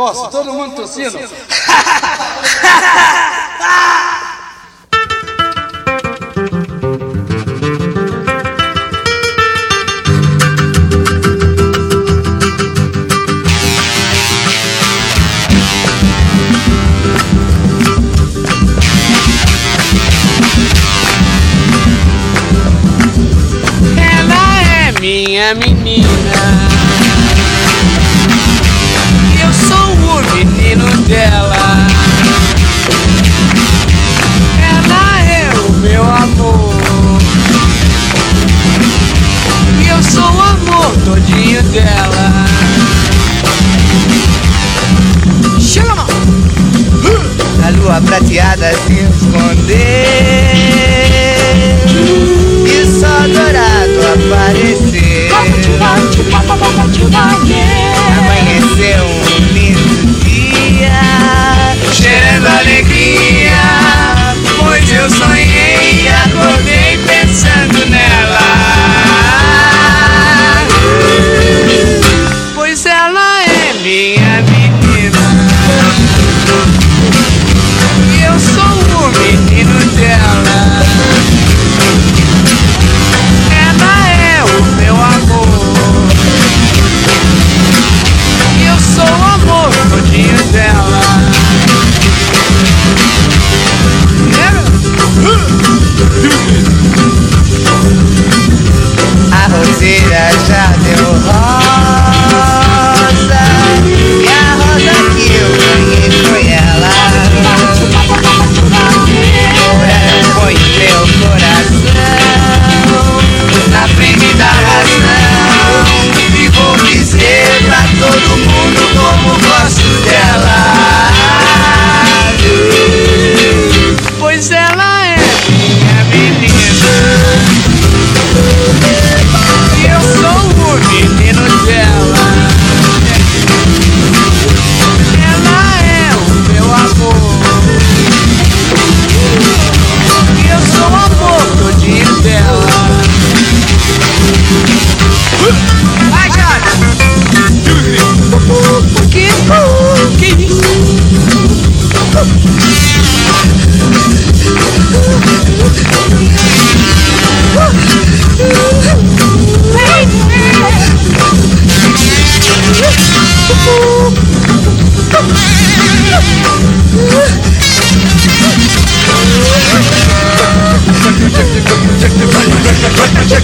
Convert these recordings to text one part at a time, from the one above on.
Tosse, todo mundo tossindo.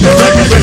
Let me go.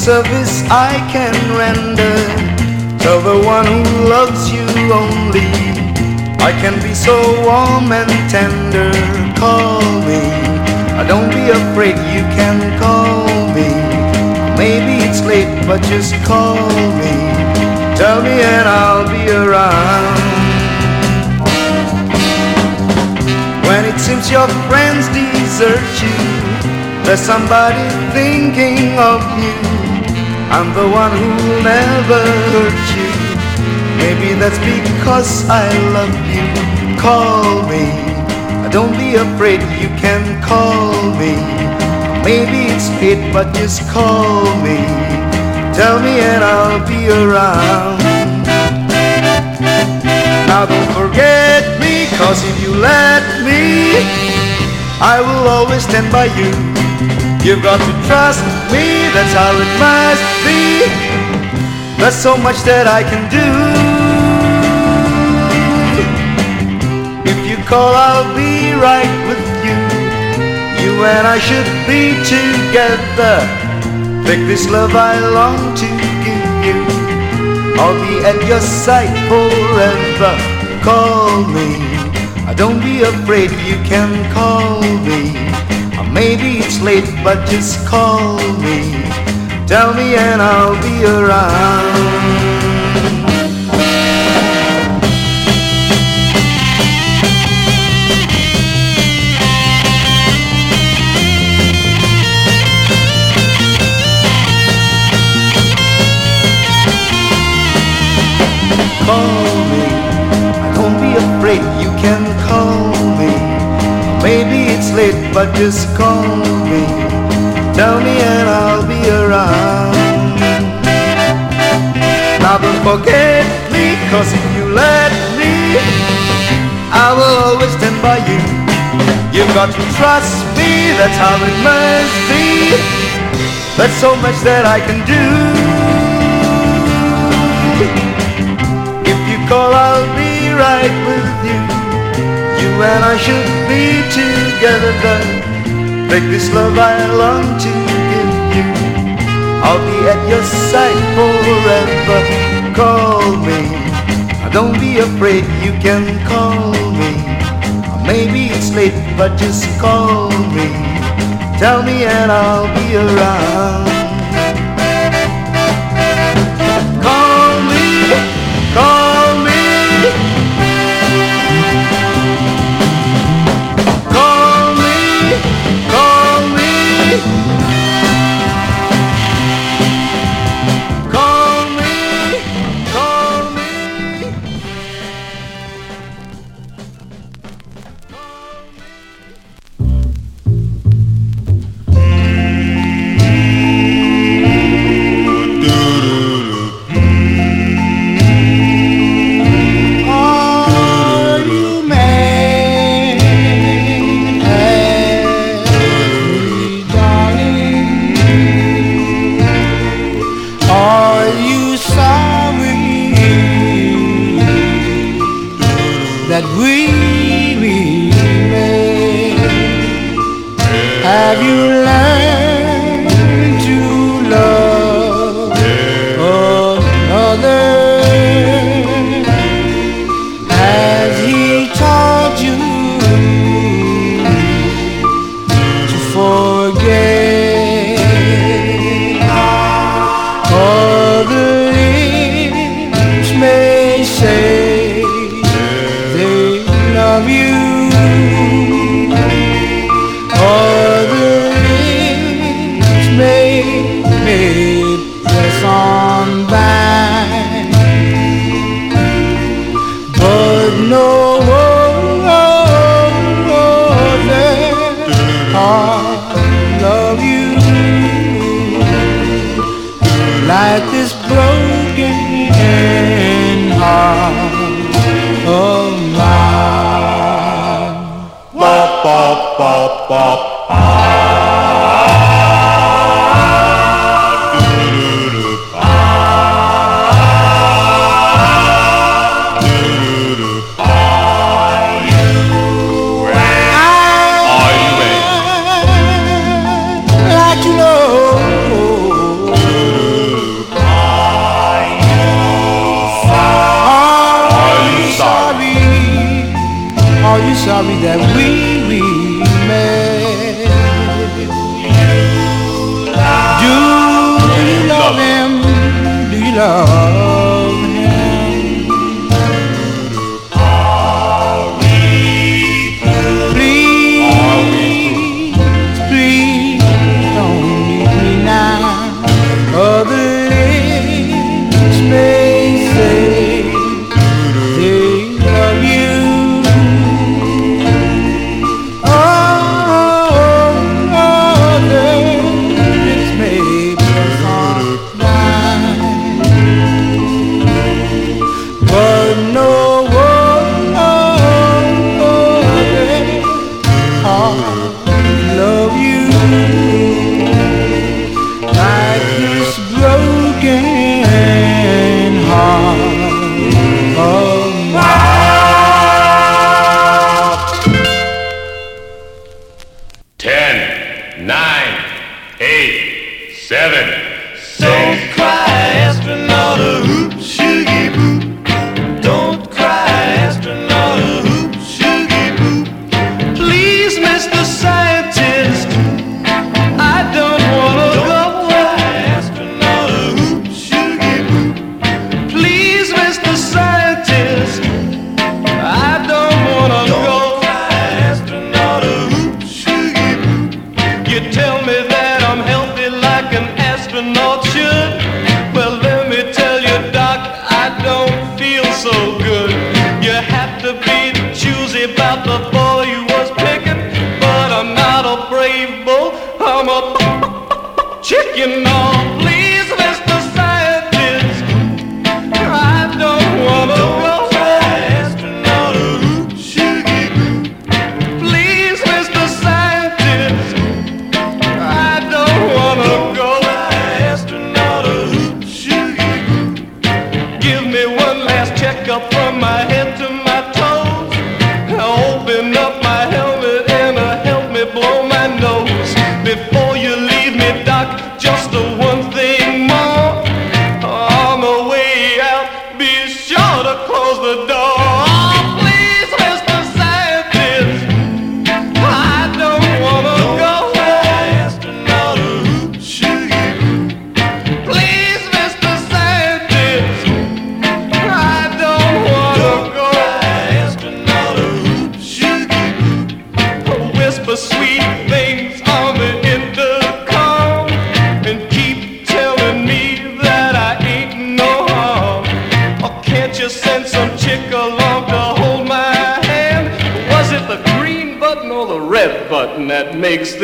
Service I can render. Tell the one who loves you only. I can be so warm and tender. Call me. Don't be afraid, you can call me. Maybe it's late, but just call me. Tell me and I'll be around. When it seems your friends desert you, there's somebody thinking of you. I'm the one who'll never hurt you. Maybe that's because I love you. Call me. Don't be afraid, you can call me. Maybe it's late, but just call me. Tell me and I'll be around. Now don't forget me, cause if you let me, I will always stand by you. You've got to trust me, that's how it must be. There's so much that I can do. If you call, I'll be right with you. You and I should be together. Take this love I long to give you. I'll be at your side forever. Call me. Don't be afraid, you can call me. Maybe it's late, but just call me. Tell me and I'll be around. Late, but just call me. Tell me and I'll be around. Now don't forget me, cause if you let me, I will always stand by you. You've got to trust me, that's how it must be. There's so much that I can do. If you call, I'll be right with you. And I should be together then. Take this love I long to give you. I'll be at your side forever. Call me. Don't be afraid, you can call me. Maybe it's late, but just call me. Tell me and I'll be around.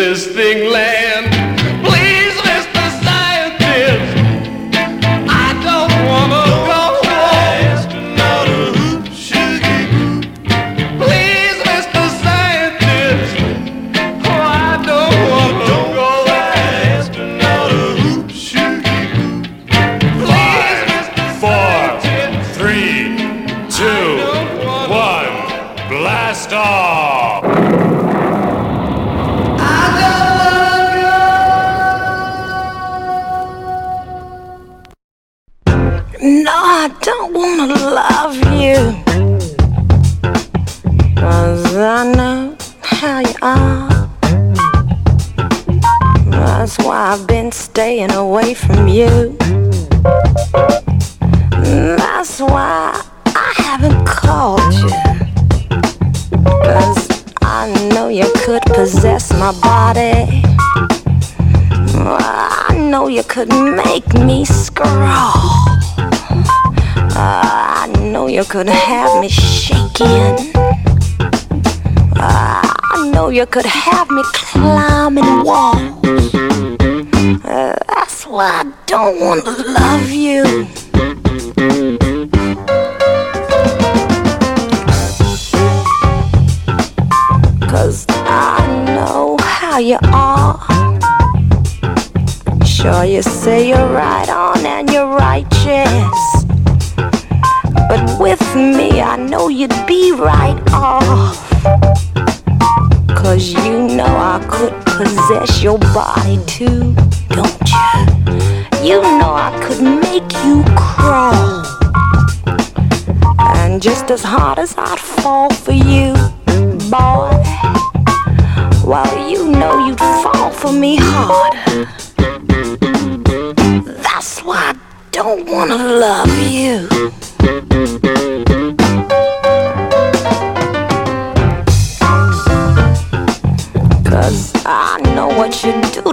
is this? you're gonna have me shaking. Ah, I know you could have me climbing walls. Uh, that's why I don't want to love you. Cause I know how you are. Sure, you say you're right on and you're righteous but with me, I know you'd be right off. Cause you know I could possess your body too, don't you? You know I could make you crawl. And just as hard as I'd fall for you, boy, well, you know you'd fall for me harder. That's why I don't wanna love you.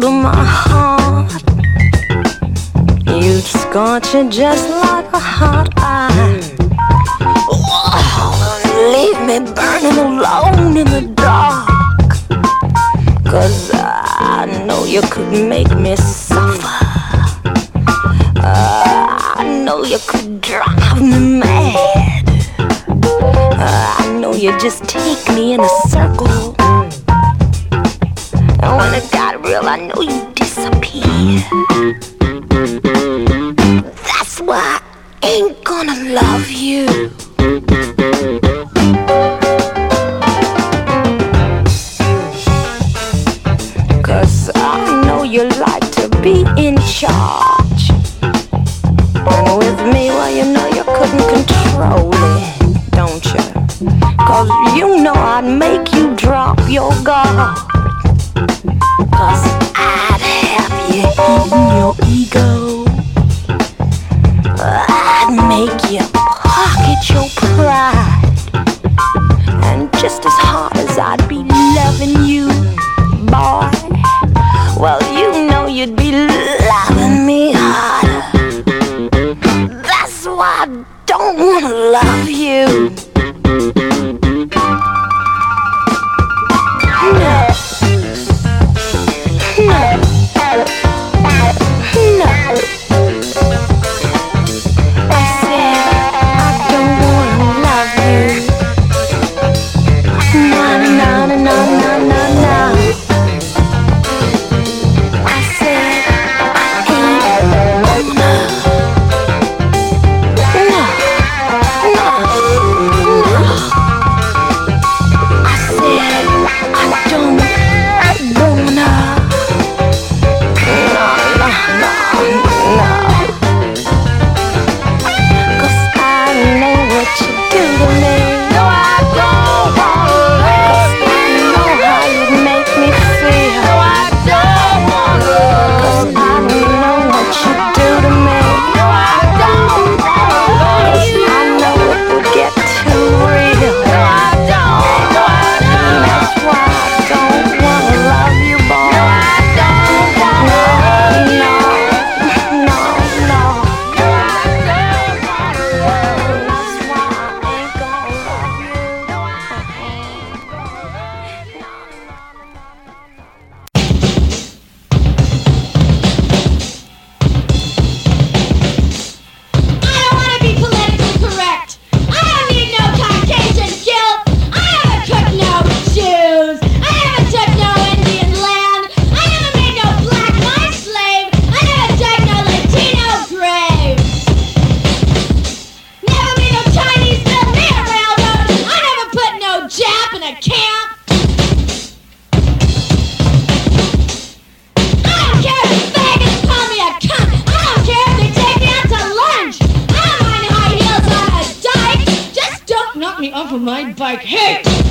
To my heart. You'd scorch it just like a hot iron. leave me burning alone in the dark. Cause I know you could make me suffer. Uh, I know you could drive me mad. Uh, I know you just take me in a circle. And when it real, I know you disappear. off of my bike. Hey!